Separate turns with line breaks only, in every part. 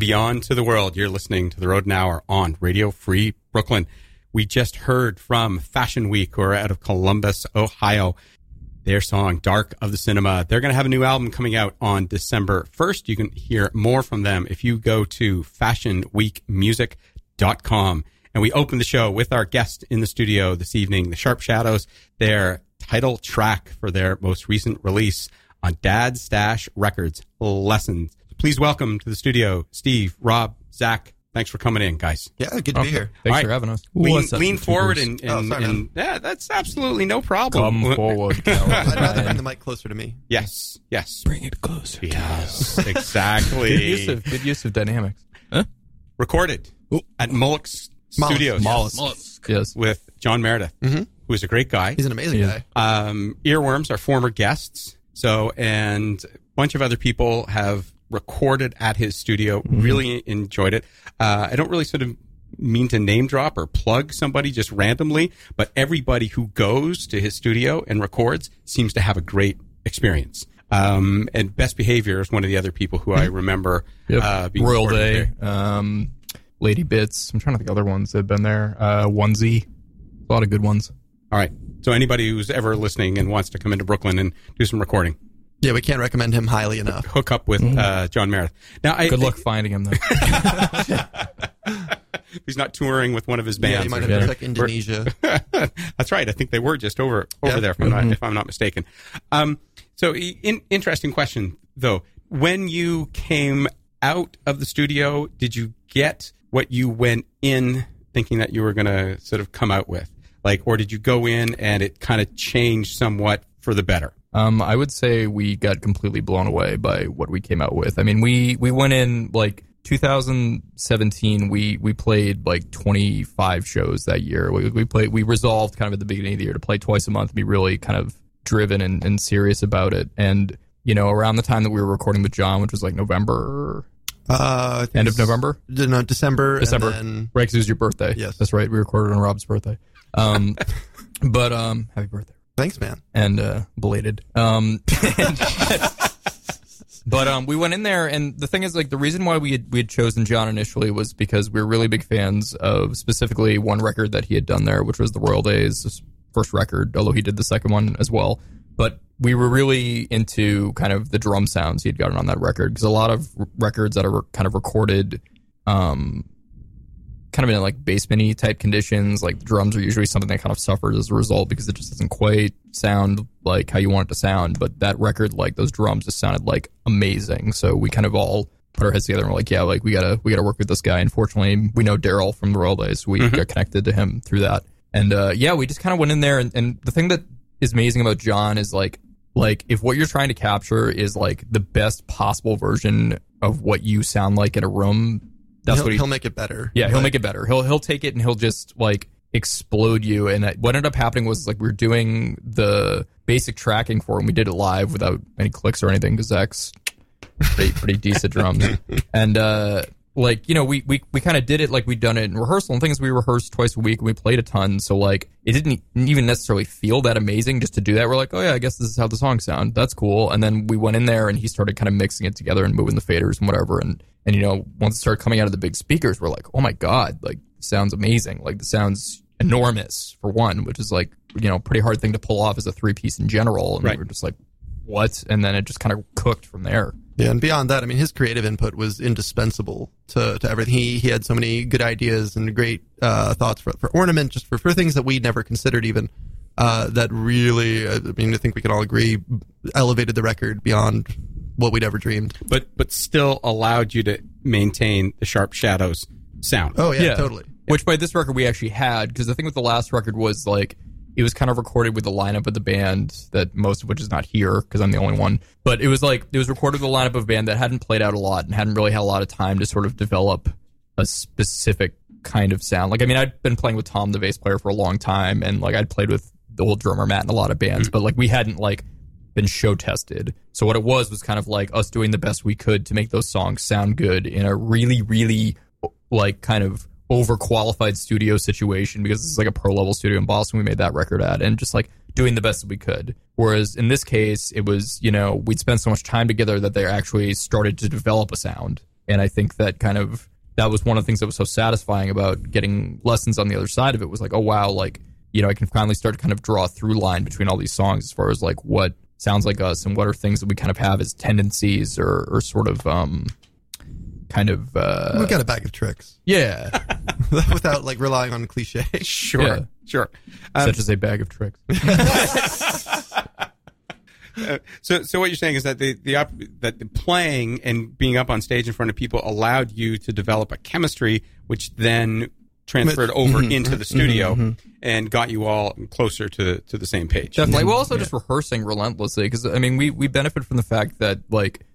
And
beyond to the world. You're listening to the Rodent Hour on Radio Free Brooklyn. We just heard from Fashion Week, who are out of Columbus, Ohio. Their song "Dark of the Cinema." They're going to have a new album coming out on December 1st. You can hear more from them if you go to fashionweekmusic.com. And we open the show with our guest in the studio this evening, the Sharp Shadows. Their title track for their most recent release on Dad Stash Records, Lessons. Please welcome to the studio, Steve, Rob, Zach. Thanks for coming in, guys.
Yeah, good to be here.
Thanks
All
for having us.
Lean,
What's
lean
YouTubers?
forward and, and,
Oh, sorry,
and yeah, that's absolutely no problem.
come forward.
I'd rather bring the mic closer to me.
Yes, yes,
Bring it closer.
yes,
Good use
exactly.
of good use of dynamics.
Recorded
Ooh.
at Mullock's
Mollusk,
Studios
Mollusk. Yes.
with John Meredith,
Mhm.
who is a great guy.
He's an amazing
Yeah.
guy.
Um, Earworms are former guests. So, and a bunch of other people have recorded at his studio.
Mm-hmm.
Really enjoyed it. Uh, I don't really sort of mean to name drop or plug somebody just randomly, but everybody who goes to his studio and records seems to have a great experience. Um, and Best Behavior is one of the other people who I remember
Yep.
uh, being
Royal Day. Um, Lady Bits. I'm trying to think of other ones that have been there. Uh, Onesie. A lot of good ones.
All right. So anybody who's ever listening and wants to come into Brooklyn and do some recording,
Yeah, we can't recommend him highly enough.
hook up with uh, John Meredith. Now, I,
Mm-hmm. Good luck finding him though.
he's not touring with one of his
Yeah,
bands.
you might have been
Yeah.
check Indonesia.
That's right. I think they were just over over
Yeah.
there, if I'm, not, if I'm not mistaken. Um, so, in, interesting question though. When you came out of the studio, did you get what you went in thinking that you were going to sort of come out with, like, or did you go in and it kind of changed somewhat for the better?
Um, I would say we got completely blown away by what we came out with. I mean, we we went in like 2017. We we played like 25 shows that year. We we played. We resolved kind of at the beginning of the year to play twice a month. and Be really kind of driven and, and serious about it. And you know, around the time that we were recording with John, which was like November,
Uh,
end of November,
No, December.
December.
And then,
right? Because it was your birthday.
Yes.
that's right. We recorded on Rob's birthday. Um, but um, happy birthday
thanks, man.
and uh, belated. Um, but um, we went in there, and the thing is, like, the reason why we had we had chosen John initially was because we were really big fans of specifically one record that he had done there, which was the Royal Days first record. Although he did the second one as well, but we were really into kind of the drum sounds he had gotten on that record because a lot of r- records that are kind of recorded, um, kind of in like basement type conditions, like the drums are usually something that kind of suffers as a result because it just doesn't quite sound like how you want it to sound. But that record, like those drums, just sounded like amazing. So we kind of all put our heads together and we're like, yeah, like we gotta we gotta work with this guy. Unfortunately, we know Daryl from the Royal Days. We got connected to him through that, and uh, yeah, we just kind of went in there. And, and the thing that is amazing about John is like like if what you're trying to capture is like the best possible version of what you sound like in a room. That's
he'll,
what he,
he'll make it better.
yeah, he'll make it better. He'll he'll take it and he'll just like explode you. And what ended up happening was like we were doing the basic tracking for him. We did it live without any clicks or anything because Zach's pretty pretty decent drums. And uh like you know we we we kind of did it like we'd done it in rehearsal. And things we rehearsed twice a week and we played a ton. So like it didn't even necessarily feel that amazing just to do that. We're like, oh yeah, I guess this is how the song sound. That's cool. And then we went in there and he started kind of mixing it together and moving the faders and whatever. And and you know once it started coming out of the big speakers, we're like, oh my god, like sounds amazing. Like the sounds enormous for one, which is like you know pretty hard thing to pull off as a three piece in general. And
Right.
we were just like, what? And then it just kind of cooked from there.
Yeah, and beyond that, I mean, his creative input was indispensable to, to everything. He he had so many good ideas and great uh, thoughts for, for ornament, just for, for things that we never considered even. Uh, that really, uh, I mean, I think we can all agree, elevated the record beyond what we'd ever dreamed.
but but still allowed you to maintain the sharp shadows sound.
Oh yeah, totally.
Which by this record we actually had because the thing with the last record was like it was kind of recorded with the lineup of the band that most of which is not here because I'm the only one. But it was like it was recorded with a lineup of a band that hadn't played out a lot and hadn't really had a lot of time to sort of develop a specific kind of sound. Like I mean, I'd been playing with Tom, the bass player, for a long time, and like I'd played with the old drummer Matt in a lot of bands, mm. but like we hadn't like been show tested. So what it was was kind of like us doing the best we could to make those songs sound good in a really, really like kind of overqualified studio situation because this is like a pro level studio in Boston we made that record at and just like doing the best that we could. Whereas in this case, it was, you know, we'd spent so much time together that they actually started to develop a sound. And I think that kind of that was one of the things that was so satisfying about getting lessons on the other side of it was like, oh wow, like, you know, I can finally start to kind of draw a through line between all these songs as far as like what sounds like us and what are things that we kind of have as tendencies or, or sort of um kind of uh
We've got a bag of tricks
yeah
without like relying on cliche.
Sure,
Yeah.
sure. Um,
such as a bag of tricks
so, so what you're saying is that the the op- that the playing and being up on stage in front of people allowed you to develop a chemistry, which then transferred over into the studio and got you all closer to to the same page.
Definitely. Well, also just rehearsing relentlessly because I mean, we we benefit from the fact that like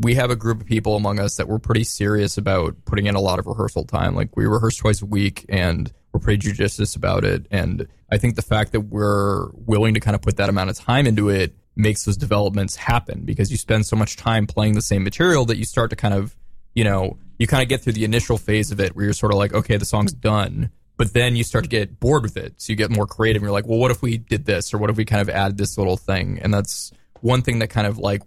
we have a group of people among us that we're pretty serious about putting in a lot of rehearsal time. Like we rehearse twice a week and we're pretty judicious about it. And I think the fact that we're willing to kind of put that amount of time into it makes those developments happen because you spend so much time playing the same material that you start to kind of, you know, you kind of get through the initial phase of it where you're sort of like, okay, the song's done. But then you start to get bored with it. So you get more creative. And you're like, well, what if we did this? Or what if we kind of add this little thing? And that's one thing that kind of like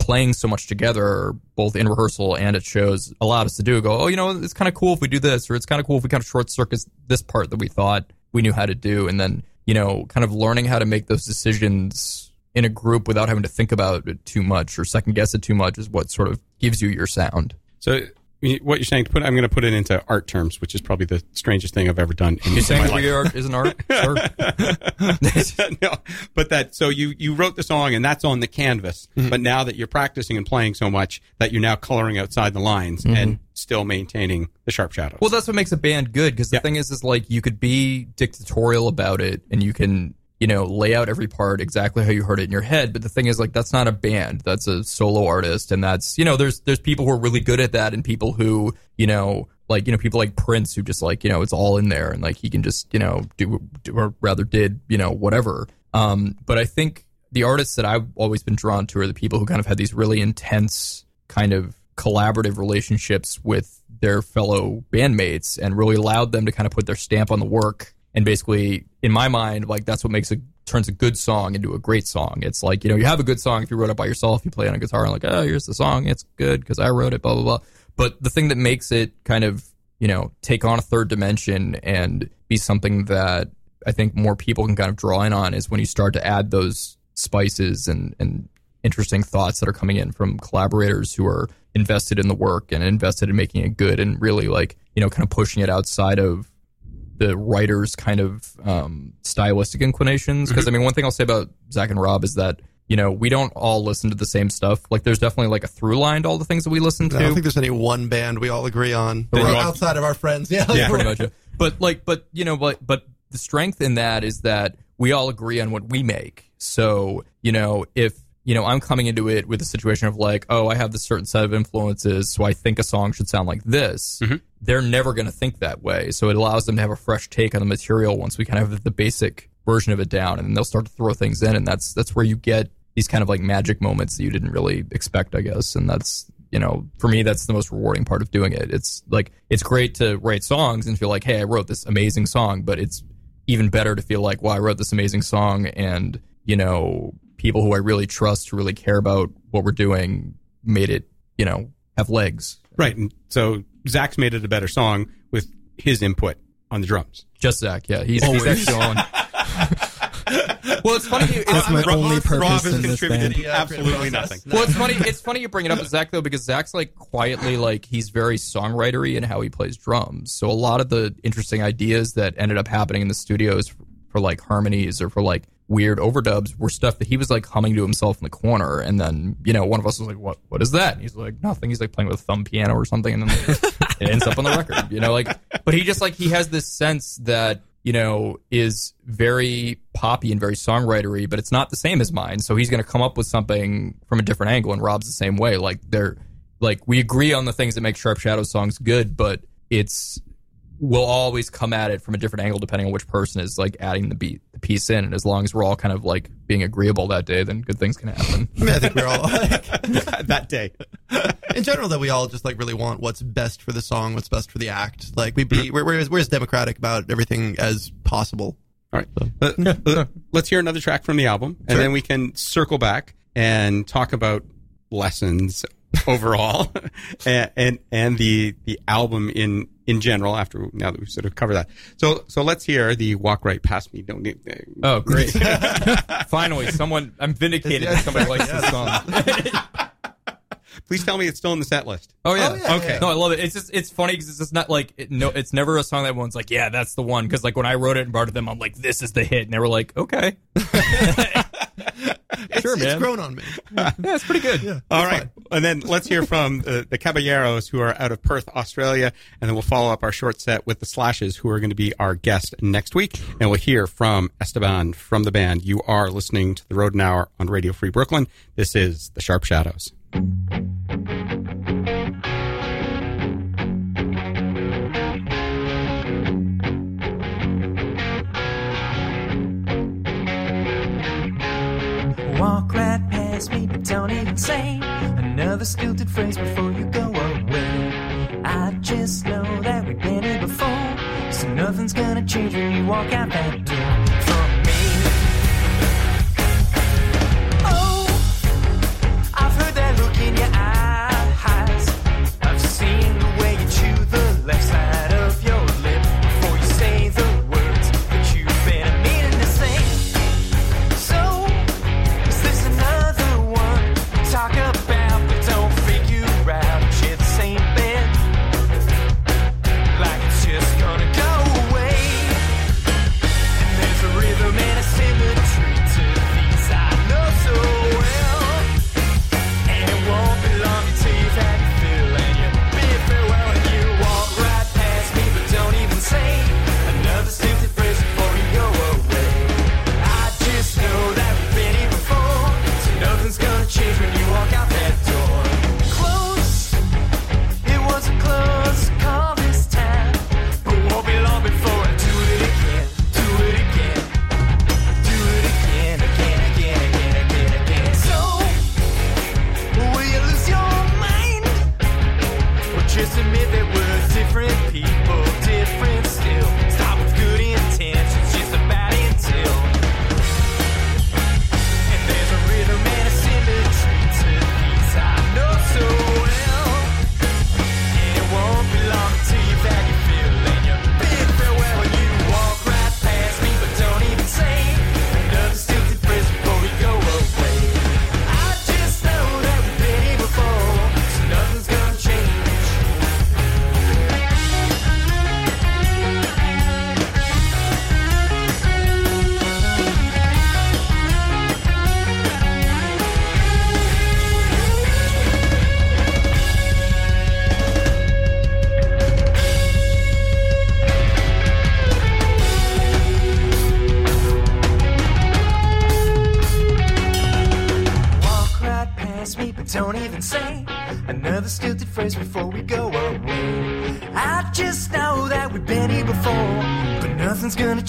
playing so much together, both in rehearsal and at shows, allowed us to do. Go, oh, you know, it's kind of cool if we do this, or it's kind of cool if we kind of short circuit this part that we thought we knew how to do, and then you know, kind of learning how to make those decisions in a group without having to think about it too much or second guess it too much is what sort of gives you your sound.
So what you're saying to put I'm going to put it into art terms, which is probably the strangest thing I've ever done in
You're
my
saying
life.
we art is an art? Sure.
no, but that so you you wrote the song and that's on the canvas. Mm-hmm. But now that you're practicing and playing so much that you're now coloring outside the lines mm-hmm. and still maintaining the sharp shadows.
Well, that's what makes a band good because the
Yeah.
thing is, is like you could be dictatorial about it and you can, you know, lay out every part exactly how you heard it in your head. But the thing is, like, that's not a band. That's a solo artist, and that's you know, there's there's people who are really good at that, and people who, you know, like you know, people like Prince who just like you know, it's all in there, and like he can just you know do, do or rather did you know whatever. Um, but I think the artists that I've always been drawn to are the people who kind of had these really intense kind of collaborative relationships with their fellow bandmates and really allowed them to kind of put their stamp on the work and basically in my mind like that's what makes a turns a good song into a great song. It's like you know you have a good song if you wrote it by yourself. You play it on a guitar and like oh here's the song. It's good because i wrote it blah blah blah. But the thing that makes it kind of you know take on a third dimension and be something that i think more people can kind of draw in on is when you start to add those spices and and interesting thoughts that are coming in from collaborators who are invested in the work and invested in making it good and really like you know kind of pushing it outside of the writer's kind of um, stylistic inclinations. Because I mean, one thing I'll say about Zach and Rob is that you know we don't all listen to the same stuff. Like, there's definitely like a through line to all the things that we listen to.
I don't think there's any one band we all agree on
But
Well,
we're all-
outside of our friends. Yeah,
Yeah.
pretty much. But like, but you know, but but the strength in that is that we all agree on what we make. So you know, if you know, I'm coming into it with a situation of like, oh, I have this certain set of influences, so I think a song should sound like this. Mm-hmm. They're never going to think that way. So it allows them to have a fresh take on the material once we kind of have the basic version of it down, and then they'll start to throw things in, and that's that's where you get these kind of like magic moments that you didn't really expect, I guess, and that's you know, for me, that's the most rewarding part of doing it. It's like, it's great to write songs and feel like, hey, I wrote this amazing song, but it's even better to feel like, well, I wrote this amazing song and, you know, people who I really trust, who really care about what we're doing, made it, you know, have legs.
Right. And so Zach's made it a better song with his input on the drums.
Just Zach, yeah. He's, he's actually on. well, it's funny. It's,
That's my
Rob-
only
Rob
purpose
has
in this
contributed
band.
absolutely nothing.
well, it's funny. It's funny you bring it up, Zach, though, because Zach's like quietly like he's very songwritery in how he plays drums. So a lot of the interesting ideas that ended up happening in the studios for, for like harmonies or for like weird overdubs were stuff that he was like humming to himself in the corner, and then you know one of us was like, "What? What is that?" And he's like, "Nothing." He's like playing with a thumb piano or something, and then it ends up on the record. You know, like, but he just like he has this sense that you know, is very poppy and very songwritery, but it's not the same as mine. So he's going to come up with something from a different angle, and Rob's the same way. Like they're like we agree on the things that make Sharp Shadow songs good, but it's we'll always come at it from a different angle depending on which person is like adding the beat the piece in. And as long as we're all kind of like being agreeable that day, then good things can happen.
I mean, I think we're all like,
that day.
in general that we all just like really want what's best for the song, what's best for the act. Like we be we're, we're, as, we're as democratic about everything as possible.
All right. Let- let- uh, uh, Let's hear another track from the album, and then we can circle back and talk about lessons overall, and, and and the the album in in general. After now that we've sort of covered that, so so let's hear the "Walk Right Past Me." Don't need.
Oh, great! Finally, someone I'm vindicated that somebody likes this song.
Please tell me it's still in the set list.
Oh yeah.
Oh, yeah,
okay.
yeah.
No, I love it. It's just it's funny because it's just not like it, no. It's never a song that one's like, yeah, that's the one. Because like when I wrote it and brought it to them, I'm like, this is the hit, and they were like, okay,
It's,
Sure,
it's
man.
grown on me.
yeah, it's pretty good.
Yeah, All right. And then let's hear from the, the Caballeros, who are out of Perth, Australia. And then we'll follow up our short set with the Slashes, who are going to be our guest next week. And we'll hear from Esteban from the band. You are listening to The Rodent Hour on Radio Free Brooklyn. This is The Sharp Shadows.
Me, but don't even say another stilted phrase before you go away. I just know that we've been here before, so nothing's gonna change when you walk out that door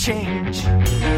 change.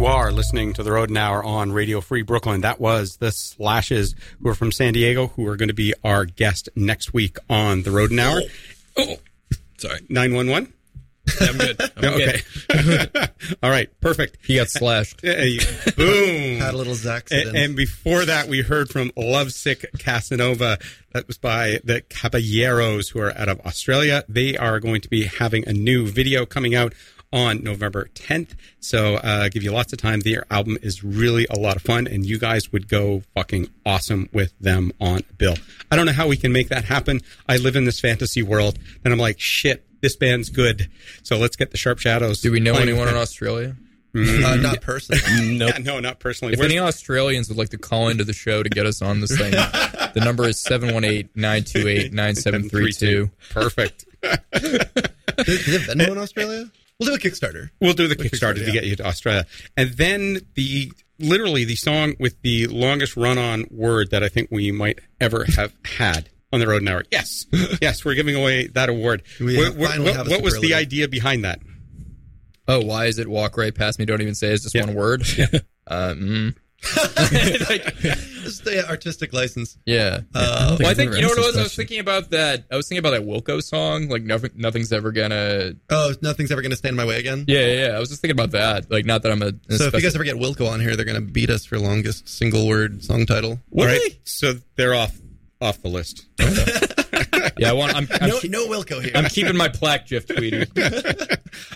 You
are listening to the Rodent Hour on Radio Free Brooklyn. That was the Slashes, who are from San Diego, who are going to be our guest next week on the Rodent Hour. Oh, oh,
Sorry.
nine one one.
I'm good. I'm
Okay. All right. Perfect.
He got slashed.
Hey, boom.
Had a little Zax.
And, and before that, we heard from Lovesick Casanova. That was by the Caballeros, who are out of Australia. They are going to be having a new video coming out on November 10th. So, uh, give you lots of time. Their album is really a lot of fun, and you guys would go fucking awesome with them on bill. I don't know how we can make that happen. I live in this fantasy world, and I'm like, shit, this band's good. So let's get the Sharp Shadows.
Do we know anyone
with
in
them.
Australia?
uh, not personally.
Nope.
Yeah, no, not personally.
If
Where's-
any Australians would like to call into the show to get us on this thing, the number is 718-928-9732.
Perfect.
do, do they have Venmo in Australia? We'll do a Kickstarter.
We'll do the
Kickstarter,
Kickstarter to get you to Australia. And then the literally the song with the longest run on word that I think we might ever have had on the Rodent Hour. Yes. yes, we're giving away that award.
We
What- what what- was the idea behind that?
Oh, why is it walk right past me? Don't even say it's just
Yeah.
one word. Uh, mm,
Just the artistic license.
yeah.
Uh,
Well, I think you know what it was.
this
I was thinking about that. I was thinking about that Wilco song. Like nothing, nothing's ever gonna.
oh, nothing's ever going to stand in my way again.
Yeah, yeah, yeah. I was just thinking about that. Like, not that I'm a. a
So if you guys ever get Wilco on here, they're going to beat us for longest single word song title.
Would
All right. So they're off off the list.
Yeah, I want. I'm, I'm,
No,
keep-
no Wilco here.
I'm keeping my plaque, Jeff Tweedy.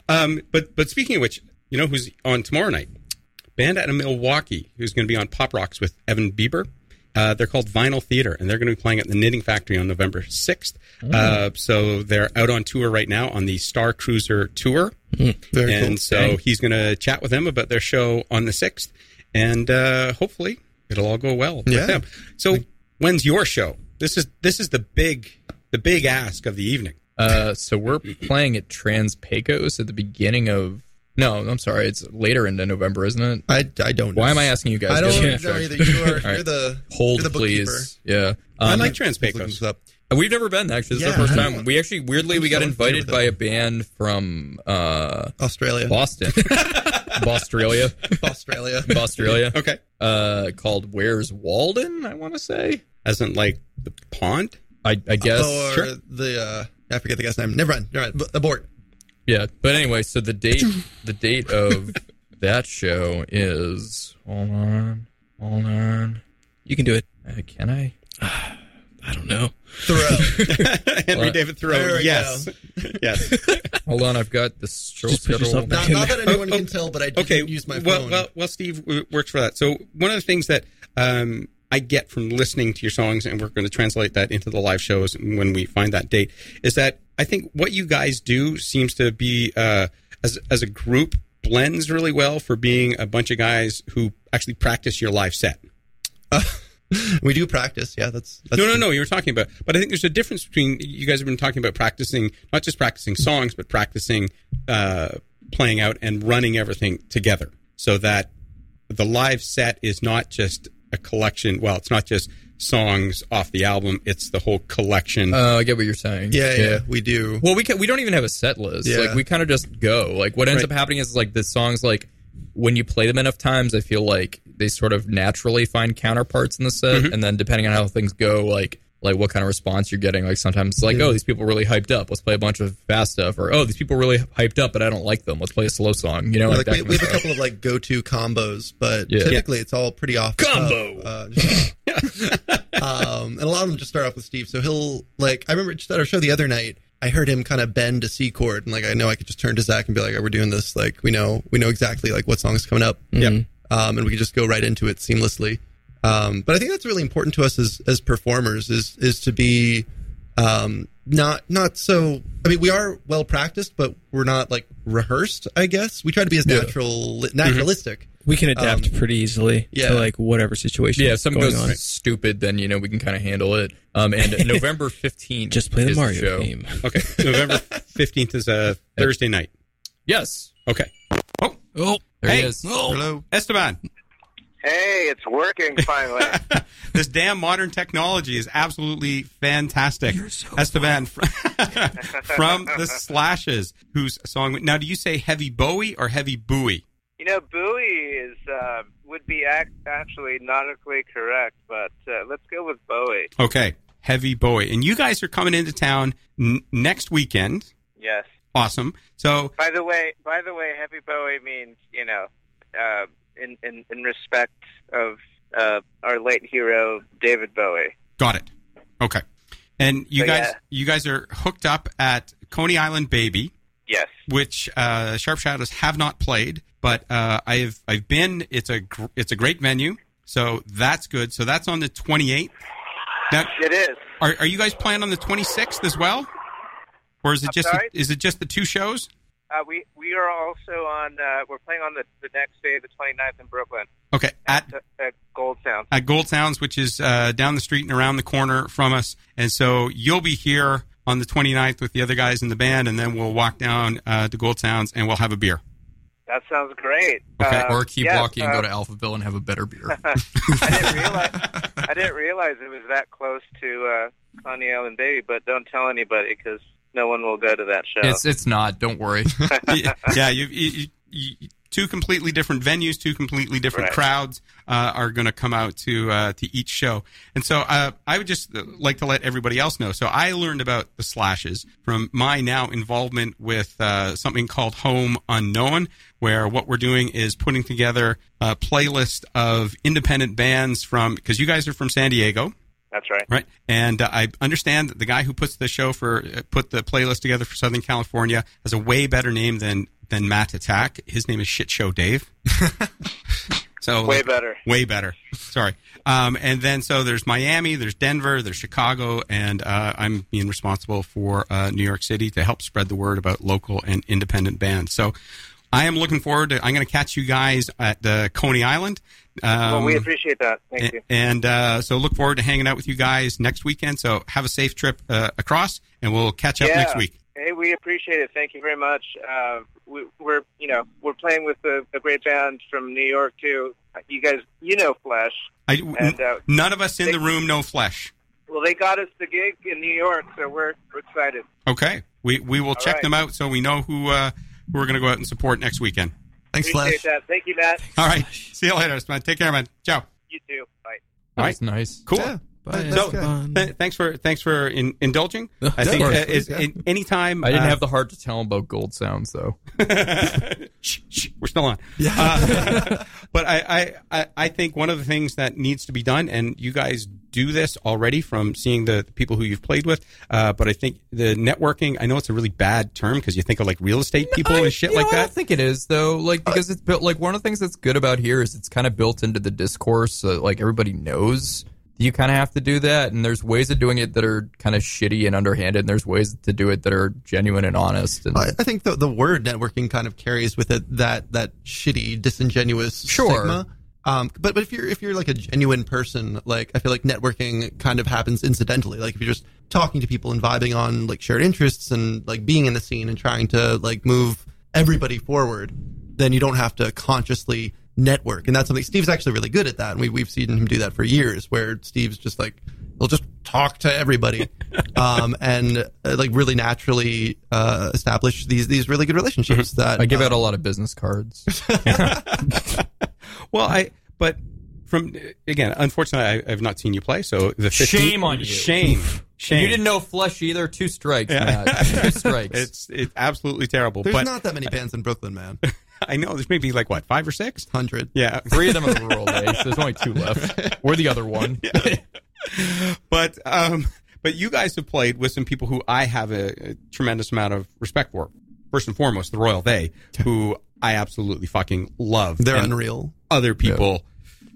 Um, but but speaking of which, you know who's on tomorrow night? Band out of Milwaukee who's going to be on Pop Rocks with Evan Bieber. Uh, they're called Vinyl Theater, and they're going to be playing at the Knitting Factory on November 6th. Uh, so they're out on tour right now on the Star Cruiser tour.
Very
and
cool.
so he's going to chat with them about their show on the 6th. And uh, hopefully it'll all go well with them. So when's your show? This is this is the big the big ask of the evening.
Uh, so we're playing at Trans Pecos at the beginning of. No, I'm sorry. It's later into November, isn't it?
I, I don't know.
Why am I asking you guys?
I don't know either. You are,
right.
you're the
Hold,
you're the
please. Yeah.
I
Um,
like Trans Pecos.
We've never been actually. This is
Yeah,
the first time. We actually weirdly we
I'm
got
so unfamiliar
invited by a band from uh,
Australia.
Boston, Australia,
Australia.
Australia,
Okay.
uh, called Where's Walden? I want to say.
As in like the pond?
I, I guess.
or
Sure.
the uh, I forget the guy's name. Never mind. Never mind. Abort.
Yeah, but anyway, so the date the date of that show is hold on, hold on.
You can do it.
Uh, can I?
I don't know.
Thoreau.
Henry
What?
David
There
Thoreau.
we
Yes. yes.
Hold on, I've got the show
Just put
schedule.
yourself back
not, not that anyone
Oh,
can tell, but I did
Okay.
use my
well,
phone.
well, well, Steve w- works for that. So one of the things that um, I get from listening to your songs, and we're going to translate that into the live shows when we find that date, is that I think what you guys do seems to be uh, as as a group blends really well for being a bunch of guys who actually practice your live set.
we do practice. Yeah, that's, that's
no, no, no. You were talking about, but I think there's a difference between you guys have been talking about practicing, not just practicing songs, but practicing uh, playing out and running everything together, so that the live set is not just a collection. Well, it's not just songs off the album; it's the whole collection.
Uh, I get what you're saying.
Yeah, yeah, we do.
Well, we can, we don't even have a set list.
Yeah.
Like we kind of just go. Like what ends
Right.
up happening is like the songs like when you play them enough times, I feel like they sort of naturally find counterparts in the set,
Mm-hmm.
and then depending on how things go, like like what kind of response you're getting. Like sometimes it's like, oh, these people really hyped up. Let's play a bunch of fast stuff, or oh, these people really hyped up, but I don't like them. Let's play a slow song. You know, like,
like we, we have a couple of like go-to combos, but
Yeah.
typically it's all pretty off.
Combo!
Uh, just- um, and a lot of them just start off with Steve. So he'll like I remember just at our show the other night. I heard him kind of bend a C chord, and like I know I could just turn to Zach and be like, oh, "We're doing this. Like we know we know exactly like what song's coming up.
Mm-hmm.
Yeah, um, and we can just go right into it seamlessly. Um, but I think that's really important to us as as performers is is to be um, not not so. I mean, we are well practiced, but we're not like rehearsed. I guess we try to be as natural naturalistic.
We can adapt
Um,
pretty easily
yeah.
to like whatever situation.
Yeah, if something
going
goes
on.
stupid, then you know we can kind of handle it. Um, and November fifteenth,
Just play the
is
Mario
show.
game.
okay, November fifteenth is a Thursday night.
Yes,
Okay. Oh,
Oh,
there
Hey.
he is.
Hello.
Esteban.
Hey, it's working finally.
this damn modern technology is absolutely fantastic. Esteban fr- from the Slashes, whose song now? Do you say heavy Bowie or heavy Bowie?
You know, buoy is uh, would be ac- actually nautically correct, but uh, let's go with Bowie.
Okay, Heavy Bowie. And you guys are coming into town n- next weekend.
Yes.
Awesome. So,
By the way, by the way, heavy Bowie means you know, uh, in, in in respect of uh, our late hero David Bowie.
got it. Okay. And you
So,
guys,
yeah.
you guys are hooked up at Coney Island Baby,
Yes.
which uh, Sharp Shadows have not played, but uh, I've I've been. It's a gr- it's a great venue, so that's good. So that's on the 28th. Now,
It is.
are are you guys playing on the 26th as well, or is it
I'm
just is it just the two shows?
Uh, we we are also on. Uh, we're playing on the, the next day, the 29th in Brooklyn
Okay, at
at, at Gold Sound.
at Gold Sounds, which is uh, down the street and around the corner from us. And so you'll be here on the 29th with the other guys in the band, and then we'll walk down uh, to Gold Sounds and we'll have a beer.
That sounds great.
Okay.
Uh,
or keep
yes,
walking and
uh,
go to Alphaville and have a better beer.
I didn't realize I didn't realize it was that close to uh, Coney Island Baby, but don't tell anybody because no one will go to that show.
It's it's not. Don't worry.
yeah, you, you, you, two completely different venues, two completely different
Right.
crowds uh, are going to come out to uh, to each show. And so uh, I would just like to let everybody else know. So I learned about the Slashes from my now involvement with uh, something called Home Unknown, where what we're doing is putting together a playlist of independent bands from because you guys are from San Diego.
That's right.
Right, and uh, I understand that the guy who puts the show for uh, put the playlist together for Southern California has a way better name than than Matt Attack. His name is Shit Show Dave. so
Way
like,
better.
way better. Sorry. Um, and then so there's Miami, there's Denver, there's Chicago, and uh, I'm being responsible for uh, New York City to help spread the word about local and independent bands. So I am looking forward to. I'm going to catch you guys at the Coney Island. Um,
well, we appreciate that. Thank you.
And uh, so look forward to hanging out with you guys next weekend. So have a safe trip uh, across, and we'll catch up
yeah.
next week.
Hey, we appreciate it. Thank you very much. Uh, we, we're, you know, we're playing with a, a great band from New York too. You guys, you know, Flesh.
I,
And, uh,
none of us in
they-
the room know flesh.
Well, they got us the gig in New York, so we're, we're excited.
Okay, we we will check
right.
them out so we know who uh, who we're going to go out and support next weekend.
Thanks,
appreciate
Flash.
that. Thank you, Matt.
All right, see you later, man. Take care, man. Ciao.
You too. Bye.
All
That's nice.
Cool.
Yeah.
Bye.
So, th- thanks for thanks for in, indulging. I think uh,
course.
is in, anytime
I didn't
uh,
have the heart to tell him about Gold Sounds though.
shh, shh, we're still on. Uh, but I, I, I, I think one of the things that needs to be done, and you guys do this already from seeing the people who you've played with, uh, but I think the networking, I know it's a really bad term because you think of like real estate people
I-
and shit
you
like
know, I
that.
don't think it is though, like because it's built. Like one of the things that's good about here is it's kind of built into the discourse, so like everybody knows you kind of have to do that, and there's ways of doing it that are kind of shitty and underhanded, and there's ways to do it that are genuine and honest. And
I, I think the the word networking kind of carries with it that that shitty, disingenuous
Sure.
stigma. Um, but but if you're if you're like a genuine person, like I feel like networking kind of happens incidentally. Like if you're just talking to people and vibing on like shared interests and like being in the scene and trying to like move everybody forward, then you don't have to consciously network. And that's something Steve's actually really good at that. And we we've seen him do that for years, where Steve's just like he'll just talk to everybody, um, and uh, like really naturally uh, establish these these really good relationships. That
I give
uh,
out a lot of business cards.
Well, I, but from, again, unfortunately, I, I've not seen you play, so the 15
Shame on you.
Shame. Shame.
You didn't know Flesh either. Two strikes,
Yeah.
Matt. Two strikes.
It's it's absolutely terrible.
There's
but
not that many bands in Brooklyn, man.
I know there's maybe like what five or six.
Hundred.
Yeah,
Three of them are rural days. There's only two left. We're the other one.
but um, but you guys have played with some people who I have a, a tremendous amount of respect for. First and foremost, the Royal They, who I absolutely fucking love.
They're
And
unreal.
Other people,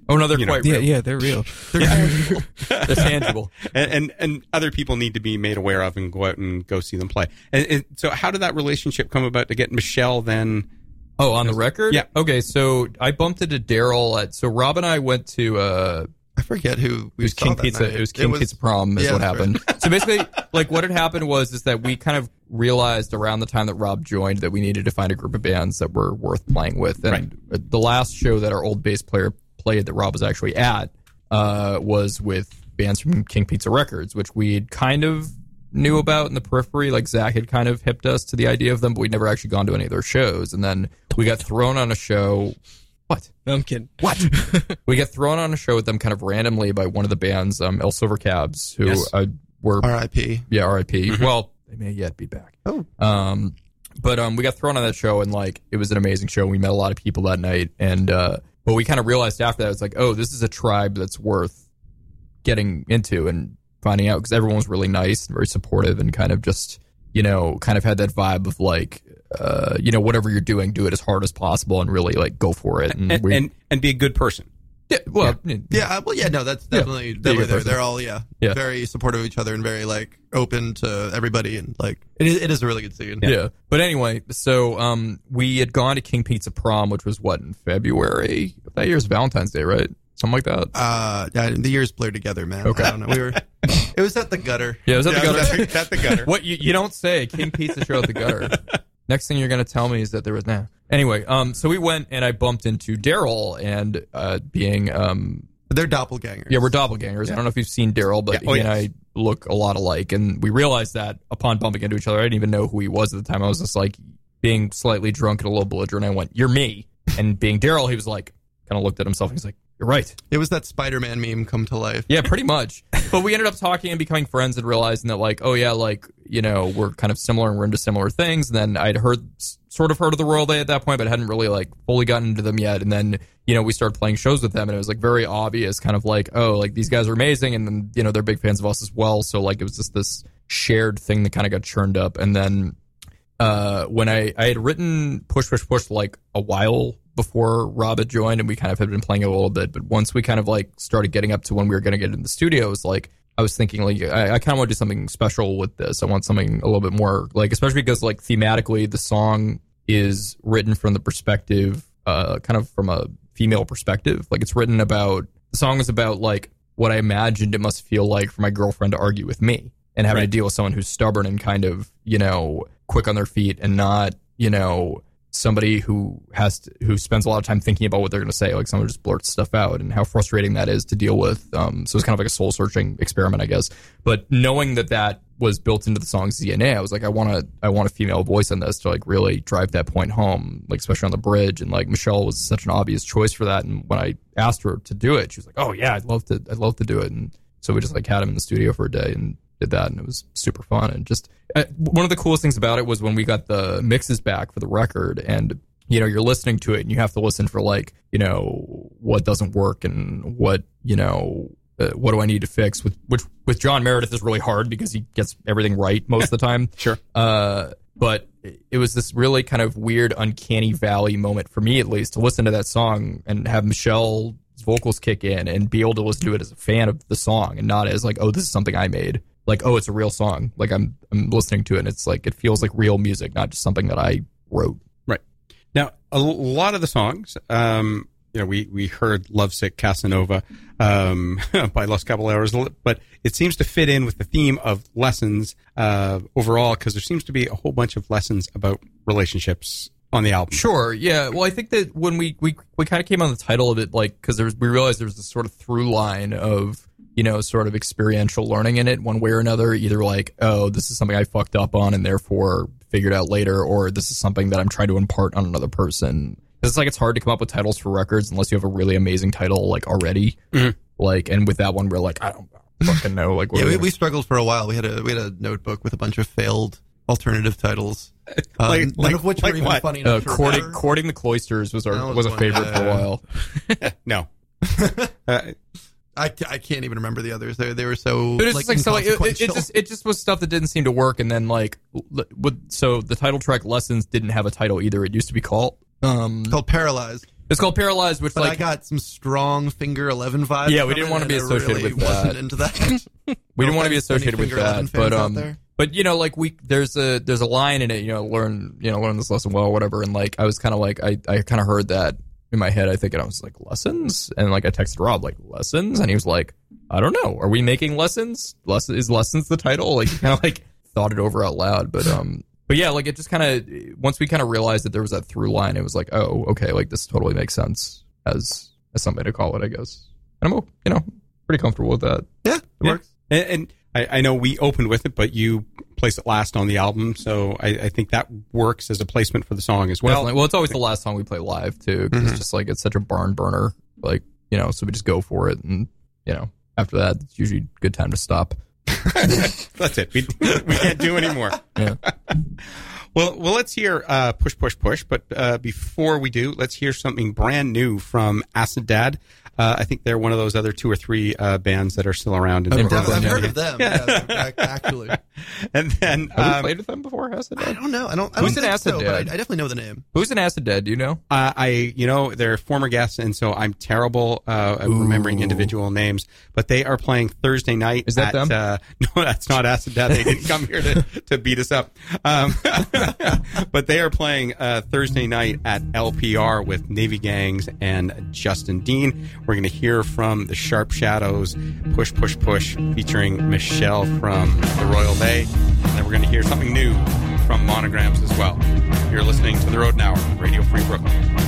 Oh no, they're
You know,
quite
Yeah,
real.
yeah, they're real.
They're tangible.
and, and and other people need to be made aware of and go out and go see them play. And, and so, how did that relationship come about to get Michelle then?
Oh, on the record?
Yeah.
Okay, so I bumped into Daryl at. So Rob and I went to. uh
I forget who
It
we
was
saw
King Pizza.
night.
It was King Pizza Prom is
yeah,
what happened. so basically, like what had happened was is that we kind of realized around the time that Rob joined that we needed to find a group of bands that were worth playing with. And the last show that our old bass player played that Rob was actually at uh, was with bands from King Pizza Records, which we kind of knew about in the periphery. Like Zach had kind of hipped us to the idea of them, but we'd never actually gone to any of their shows. And then we got thrown on a show. What?
No, I'm kidding.
What? we get thrown on a show with them kind of randomly by one of the bands, um, El Silver Cabs, who
Yes.
uh, were
R.I.P.
yeah, R.I.P. Well, they may yet be back.
Oh.
Um, but um, we got thrown on that show, and like it was an amazing show. We met a lot of people that night, and uh, but we kind of realized after that, it's like, oh, this is a tribe that's worth getting into and finding out because everyone was really nice and very supportive, and kind of just you know, kind of had that vibe of like, uh, you know, whatever you're doing, do it as hard as possible, and really like go for it. And,
and,
we,
and and be a good person.
yeah, well,
Yeah, uh, well, yeah, no, that's definitely
Yeah,
definitely
you're
they're, they're all yeah,
Yeah.
very supportive of each other and very like open to everybody and like it is, it is a really good scene.
Yeah. But anyway, so um, we had gone to King Pizza Prom, which was what in February. That year's Valentine's Day, right? Something like that.
Uh, yeah, the years blur together, man.
Okay.
I don't know. We were. It was at the gutter.
Yeah, it was at the
Yeah,
gutter.
that's- that's the gutter.
what you, you don't say? King Pizza show at the gutter. Next thing you're gonna tell me is that there was now. Anyway, um, so we went and I bumped into Daryl and uh, being um,
They're doppelgangers.
yeah, we're doppelgangers. I don't know if you've seen Daryl, but
Yeah. Oh,
he and
yes.
I look a lot alike, and we realized that upon bumping into each other. I didn't even know who he was at the time. I was just like being slightly drunk and a little belligerent. I went, "You're me," and being Daryl, he was like, kind of looked at himself. and He's like, "You're right."
It was that Spider-Man meme come to life.
Yeah, pretty much. but we ended up talking and becoming friends and realizing that, like, oh yeah, like you know, we're kind of similar and we're into similar things. And then I'd heard sort of heard of the Royal They at that point, but hadn't really like fully gotten into them yet. And then you know, we started playing shows with them, and it was like very obvious, kind of like, oh, like these guys are amazing, and then you know, they're big fans of us as well. So like, it was just this shared thing that kind of got churned up, and then uh, when I, I had written Push Push Push like a while before Rob had joined, and we kind of had been playing it a little bit. But once we kind of like started getting up to when we were going to get in the studio, it was like I was thinking like I, I kind of want to do something special with this. I want something a little bit more like, especially because like thematically, the song is written from the perspective, uh, kind of from a female perspective. Like it's written about the song is about like what I imagined it must feel like for my girlfriend to argue with me and having to deal with someone who's stubborn and kind of you know quick on their feet and not you know somebody who has to, who spends a lot of time thinking about what they're going to say like someone just blurts stuff out and how frustrating that is to deal with um, so it's kind of like a soul searching experiment i guess. But knowing that that was built into the song's dna i was like i want to i want a female voice in this to like really drive that point home like especially on the bridge and like michelle was such an obvious choice for that and when i asked her to do it she was like oh yeah i'd love to i'd love to do it and so we just like had him in the studio for a day and did that and it was super fun and just uh, one of the coolest things about it was when we got the mixes back for the record and you know you're listening to it and you have to listen for like you know what doesn't work and what you know uh, what do I need to fix with which with John Meredith is really hard because he gets everything right most of the time
Sure.
uh, but it was this really kind of weird, uncanny valley moment for me, at least, to listen to that song and have Michelle's vocals kick in and be able to listen to it as a fan of the song and not as like, oh, this is something I made. Like, oh, it's a real song. Like I'm I'm listening to it and it's like it feels like real music, not just something that I wrote.
Right. Now, a lot of the songs, um, you know, we, we heard Lovesick Casanova um, by Los Caballeros, but it seems to fit in with the theme of lessons uh, overall because there seems to be a whole bunch of lessons about relationships on the album.
Sure. Yeah. Well, I think that when we we we kind of came on the title of it, like because there's we realized there's this sort of through line of you know sort of experiential learning in it one way or another. Either like, oh, this is something I fucked up on and therefore figured out later, or this is something that I'm trying to impart on another person. 'Cause It's like it's hard to come up with titles for records unless you have a really amazing title like already.
Mhm.
Like, and with that one, we're like, I don't fucking know. Like,
Yeah, we, we struggled for a while. We had a we had a notebook with a bunch of failed alternative titles, um,
Like-
none
like-
of which
like
were even
what?
funny
uh,
enough to
courting, courting the cloisters was our
That was
was a
one,
favorite for a while.
No. uh,
I, I can't even remember the others. They they were so
But it's
like,
like so like it, it, it just it just was stuff that didn't seem to work, and then like with so the title track lessons didn't have a title either. It used to be called um
called paralyzed.
it's called Paralyzed, which
But I got some strong finger eleven vibes.
Yeah, we didn't want to be associated
really
with that.
Into that.
we didn't want to be
offense to any
associated with that, but um
there.
but you know like we there's a there's a line in it you know learn you know learn this lesson well or whatever, and like I was kind of like I I kind of heard that in my head I think and I was like lessons, and like I texted Rob like lessons, and he was like I don't know, are we making lessons? Lesson is lessons the title? Like kind of like thought it over out loud, but um. But yeah, like it just kind of once we kind of realized that there was that through line, it was like, oh, okay, like this totally makes sense as as something to call it, I guess. And I'm, you know, pretty comfortable with that.
yeah, it
Yeah.
works.
And, and I, I know we opened with it, but you place it last on the album. So I, I think that works as a placement for the song as well.
Definitely. Well, it's always the last song we play live too, 'cause
Mhm.
it's just like it's such a barn burner. Like you know, so we just go for it, and you know, after that, it's usually a good time to stop.
That's it. We, we can't do anymore.
Yeah.
Well, well, let's hear uh, "Push, Push, Push." But uh, before we do, let's hear something brand new from Acid Dad. Uh, I think they're one of those other two or three uh, bands that are still around in,
I've,
In
I've-
Brooklyn,
I've
yeah.
heard of them. Yeah. ac- actually,
And then
Have we
um,
played with them before? Acid
I don't know. I don't. I
Who's
don't
an
think
Acid
so, but I, I definitely know the name.
Who's an Acid Dad? Do you know?
Uh, I, you know, they're former guests, and so I'm terrible uh, at remembering individual names. But they are playing Thursday night.
Is that
at,
them?
Uh, no, that's not Acid Dad. They didn't come here to, to beat us up. Um, but they are playing uh, Thursday night at LPR with Navy Gangs and Justin Dean. We're going to hear from the Sharp Shadows, Push Push Push, featuring Michelle from the Royal They. And then we're going to hear something new from Monograms as well. You're listening to the Rodent Hour, Radio Free Brooklyn.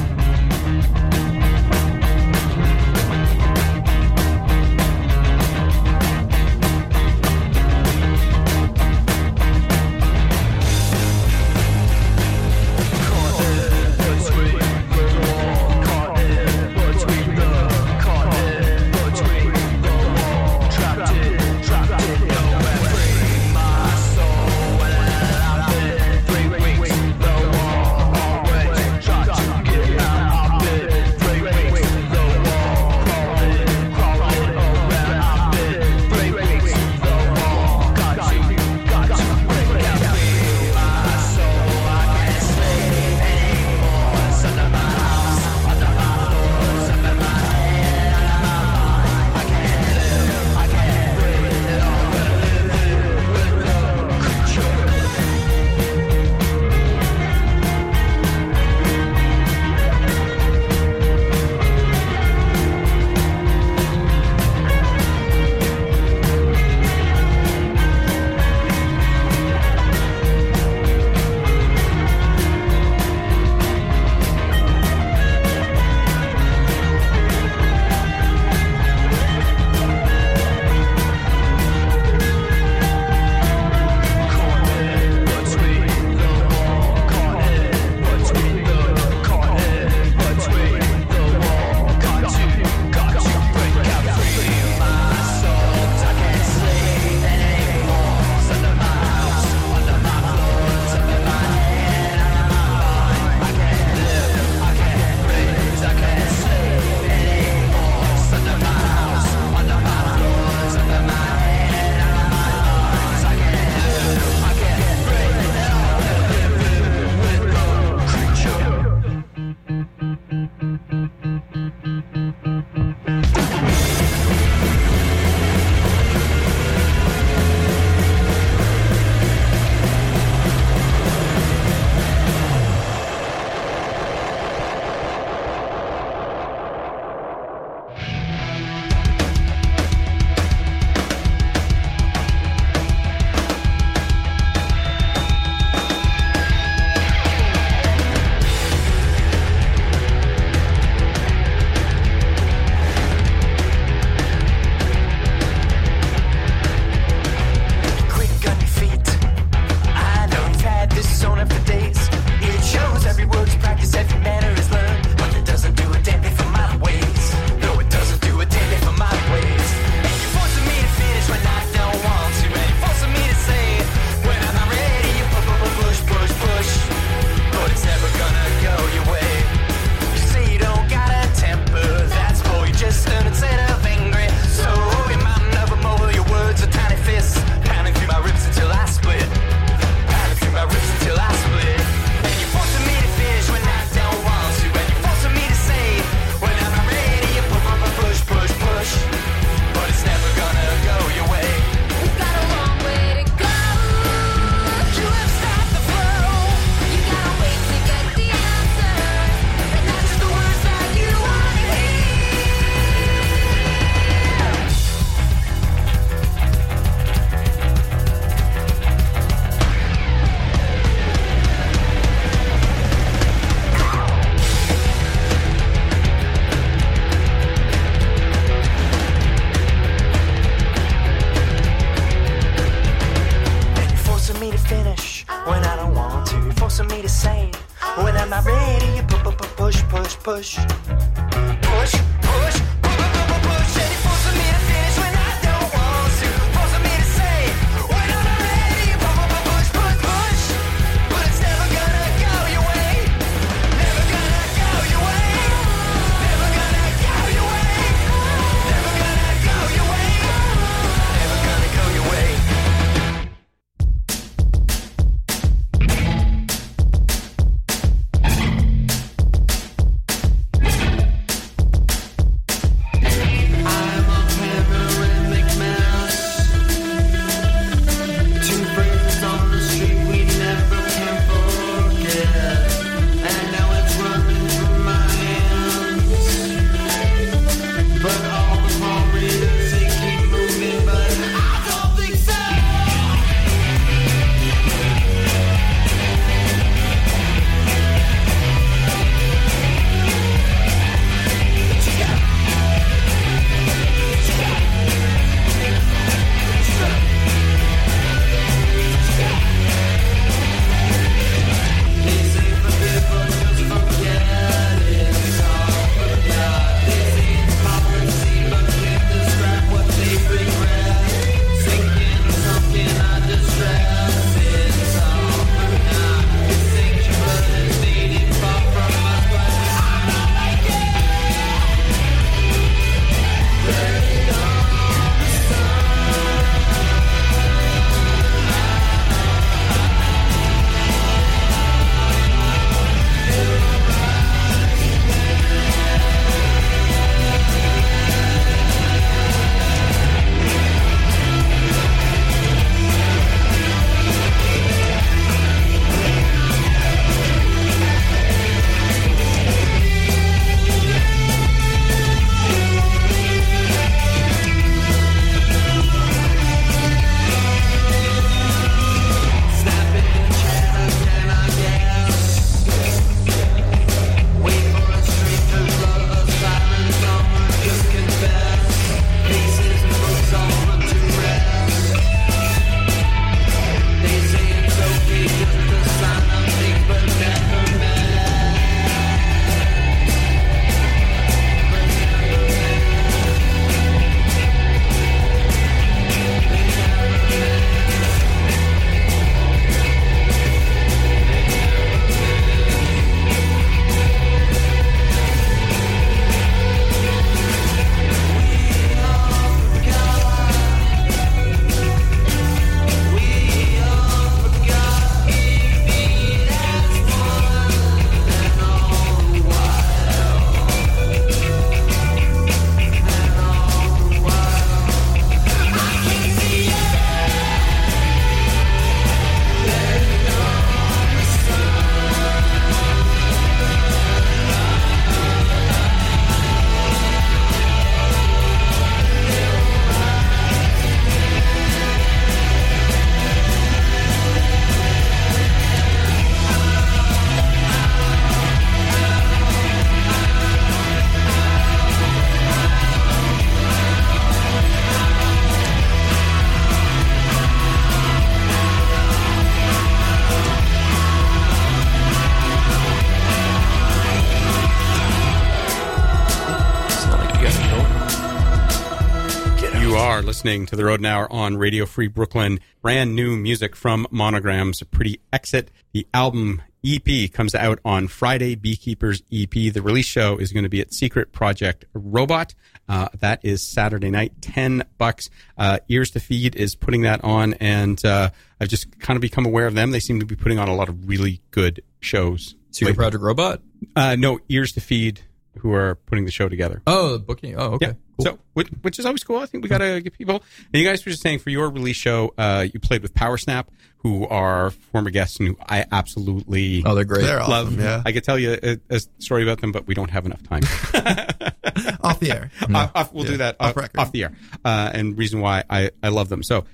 Listening to the Rodent Hour on Radio Free Brooklyn. Brand new music from Monograms, a pretty exit. The album EP comes out on Friday. Beekeepers EP. The release show is going to be at Secret Project Robot. Uh, that is Saturday night, ten bucks. Uh, Ears to Feed is putting that on, and uh, I've just kind of become aware of them. They seem to be putting on a lot of really good shows.
Secret Project Robot.
Uh, no, Ears to Feed, who are putting the show together.
Oh, booking. Oh, okay.
Yeah.
Cool.
So, which, which is always cool. I think we got to get people. And you guys were just saying for your release show, uh, you played with Power Snap, who are former guests and who I absolutely
oh, they're great.
They're
love.
awesome, yeah.
I could tell you a, a story about them, but we don't have enough time.
Off the air.
Off- off- we'll
Yeah,
do that
off
off,
record.
off the air. Uh, and reason why I, I love them. So,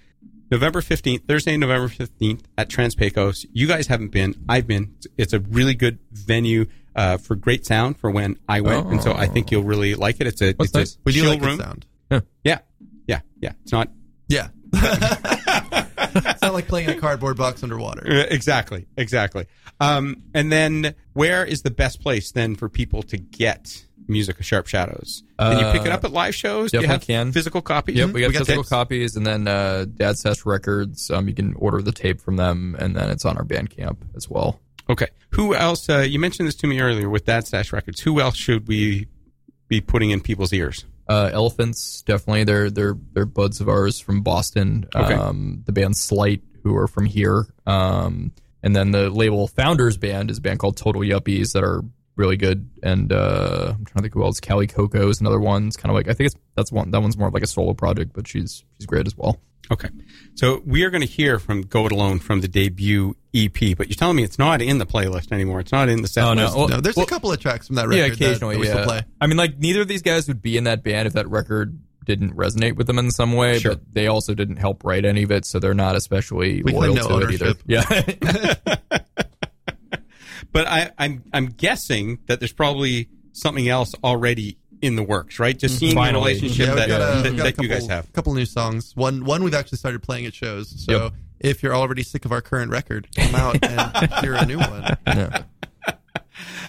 November 15th, Thursday, November 15th at Transpecos. You guys haven't been. I've been. It's a really good venue uh, for great sound for when I went. And so I think you'll really like it. It's a,
What's
it's
nice?
a
We
chill
like
room.
sound.
Yeah. Yeah. Yeah. It's not
Yeah. it's not like playing in a cardboard box underwater.
Uh, exactly, exactly. Um, and then, where is the best place then for people to get music of Sharp Shadows? Can you pick it
Uh,
up at live shows? Do you have
can.
physical copies?
Yep, we got physical
tapes?
copies, and then uh, Dad Sesh Records. Um, you can order the tape from them, and then it's on our Bandcamp as well.
Okay. Who else? Uh, you mentioned this to me earlier with Dad Stash Records. Who else should we be putting in people's ears?
Uh, Elephants, definitely. They're they're they're buds of ours from Boston.
Okay.
Um, the band Slight, who are from here. Um, and then the label Founders Band is a band called Total Yuppies that are really good. And uh, I'm trying to think who else. Callie Coco is another one. It's kind of like I think it's that's one that one's more of like a solo project, but she's she's great as well.
Okay. So we are going to hear from Go It Alone from the debut EP, but you're telling me it's not in the playlist anymore. It's not in the set
Oh, no.
list.
Well,
No, there's
well-
a couple of tracks from that record
yeah, occasionally.
that we
yeah.
still play.
I mean, like neither of these guys would be in that band if that record didn't resonate with them in some way.
Sure.
But they also didn't help write any of it, so they're not especially
We
loyal
no
to it either. Yeah.
But I, I'm I'm guessing that there's probably something else already in the works, right? Just seeing
Finally.
the relationship
Yeah,
that,
a,
that,
we've got a
that
couple,
you guys have.
A couple new songs. One one we've actually started playing at shows. So
Yep.
If you're already sick of our current record, come out and hear a new one.
yeah.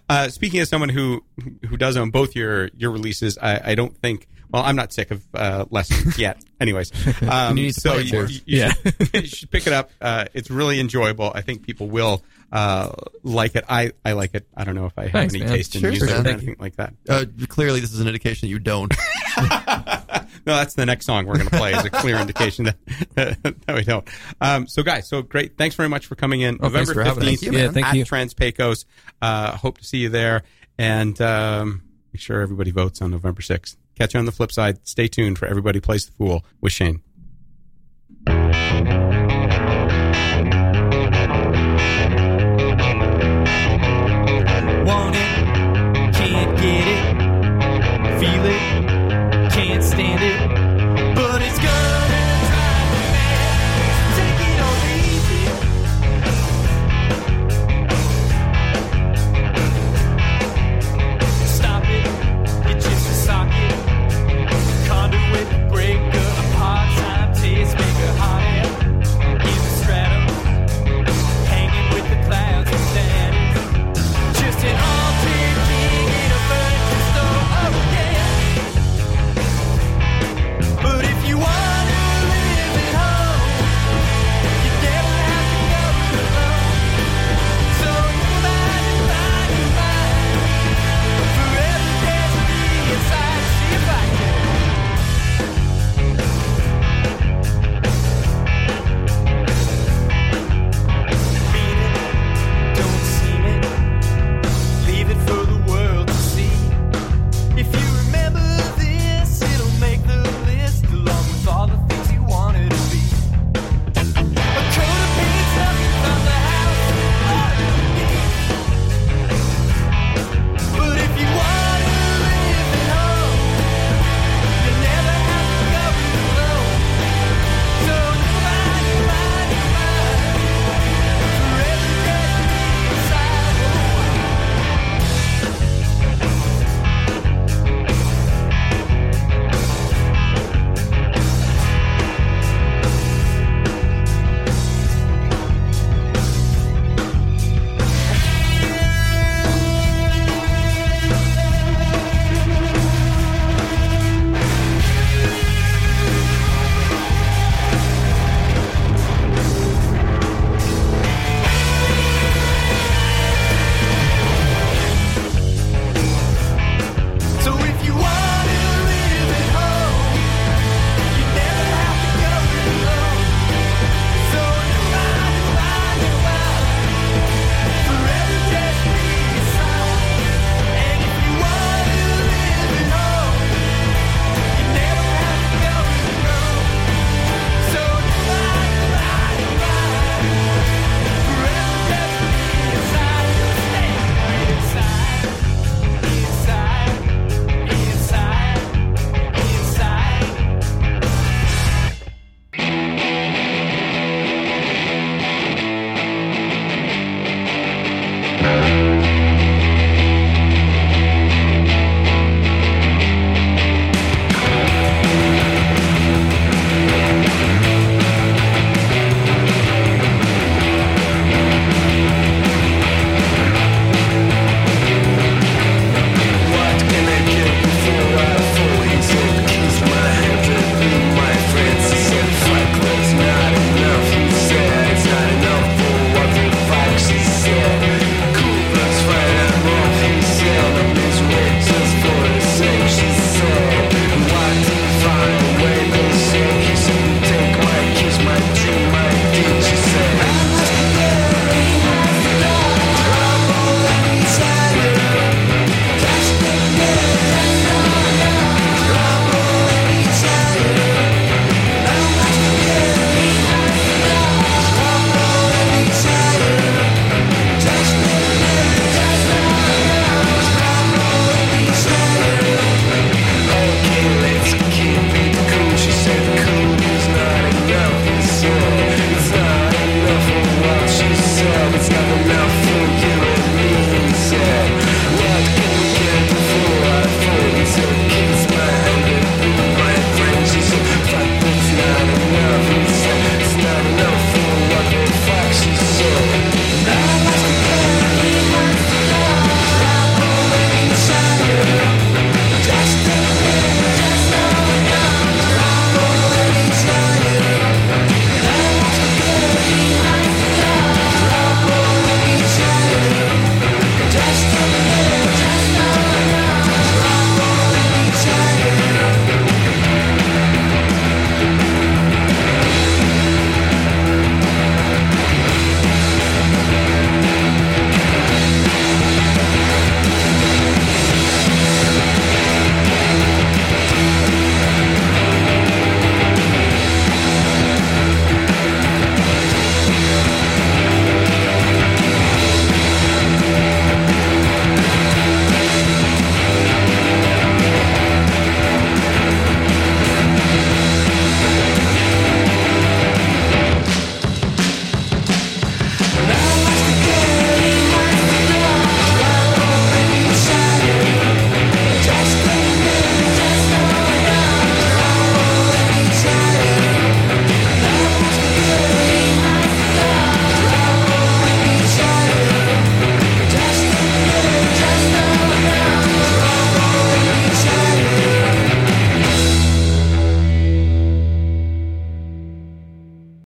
Uh, speaking as someone who who does own both your your releases, I, I don't think. Well, I'm not sick of uh, lessons yet. Anyways, um,
You need to
so
play it
you, you, you should, you should pick it up. Uh, it's really enjoyable. I think people will uh, like it. I, I like it. I don't know if I have
Thanks,
any
man.
taste in
Sure,
music
man.
or anything like that.
Uh, clearly, this is an indication that you don't.
No, that's the next song we're going to play. Is a clear indication that that we don't. Um, so, guys, so great. Thanks very much for coming in.
Oh, thanks
November
for having us.
fifteenth.
Thank you.
Yeah, thank
at
you.
Trans Pecos. Uh, hope to see you there, and um, make sure everybody votes on November sixth. Catch you on the flip side. Stay tuned for Everybody Plays the Fool with Shane.